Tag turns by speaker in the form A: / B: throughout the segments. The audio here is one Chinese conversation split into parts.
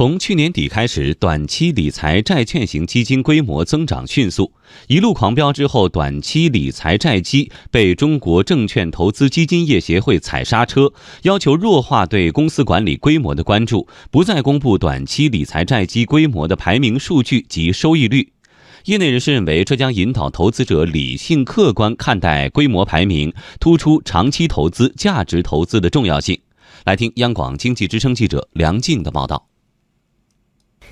A: 从去年底开始，短期理财债券型基金规模增长迅速，一路狂飙之后，短期理财债基被中国证券投资基金业协会踩刹车，要求弱化对公司管理规模的关注，不再公布短期理财债基规模的排名数据及收益率。业内人士认为，这将引导投资者理性客观看待规模排名，突出长期投资、价值投资的重要性。来听央广经济之声记者梁静的报道。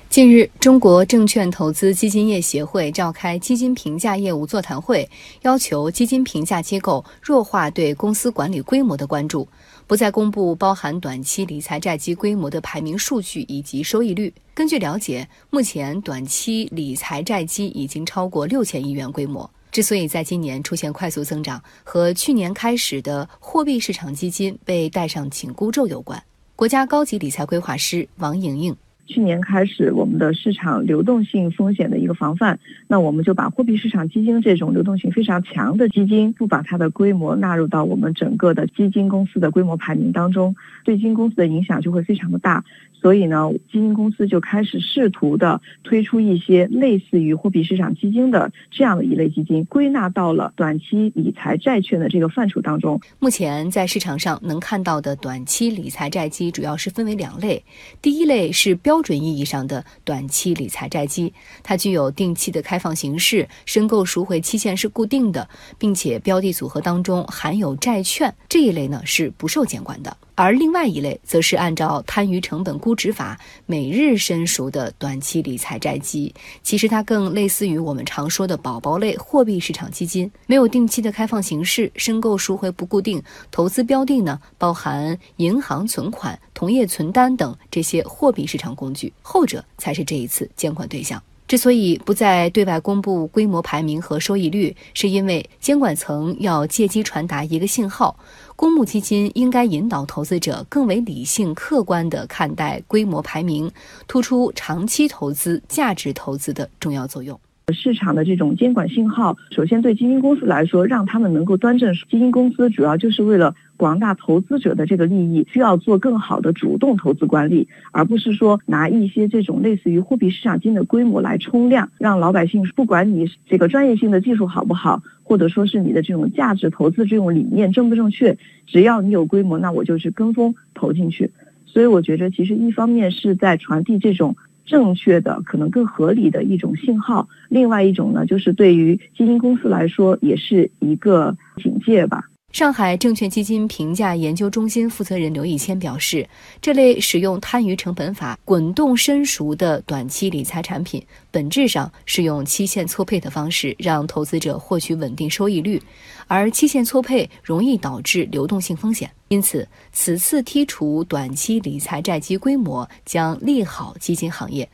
B: 近日，中国证券投资基金业协会召开基金评价业务座谈会，要求基金评价机构弱化对公司管理规模的关注，不再公布包含短期理财债基规模的排名数据以及收益率。根据了解，目前短期理财债基已经超过六千亿元规模。之所以在今年出现快速增长，和去年开始的货币市场基金被带上紧箍咒有关。国家高级理财规划师王莹莹。
C: 去年开始，我们的市场流动性风险的一个防范，那我们就把货币市场基金这种流动性非常强的基金，不把它的规模纳入到我们整个的基金公司的规模排名当中，对基金公司的影响就会非常的大。所以呢，基金公司就开始试图的推出一些类似于货币市场基金的这样的一类基金，归纳到了短期理财债券的这个范畴当中。
B: 目前在市场上能看到的短期理财债基主要是分为两类，第一类是标标准意义上的短期理财债基，它具有定期的开放形式，申购赎回期限是固定的，并且标的组合当中含有债券，这一类呢是不受监管的。而另外一类则是按照摊余成本估值法每日申赎的短期理财债基，其实它更类似于我们常说的宝宝类货币市场基金，没有定期的开放形式，申购赎回不固定，投资标的呢包含银行存款、同业存单等这些货币市场工具，后者才是这一次监管对象。之所以不再对外公布规模排名和收益率，是因为监管层要借机传达一个信号：公募基金应该引导投资者更为理性、客观地看待规模排名，突出长期投资、价值投资的重要作用。
C: 市场的这种监管信号，首先对基金公司来说，让他们能够端正。基金公司主要就是为了广大投资者的这个利益，需要做更好的主动投资管理，而不是说拿一些这种类似于货币市场金的规模来冲量，让老百姓不管你这个专业性的技术好不好，或者说是你的这种价值投资这种理念正不正确，只要你有规模，那我就去跟风投进去。所以我觉得，其实一方面是在传递这种。正确的，可能更合理的一种信号。另外一种呢，就是对于基金公司来说，也是一个警戒吧。
B: 上海证券基金评价研究中心负责人刘义谦表示，这类使用摊余成本法滚动申赎的短期理财产品，本质上是用期限错配的方式让投资者获取稳定收益率，而期限错配容易导致流动性风险。因此，此次剔除短期理财债基规模将利好基金行业。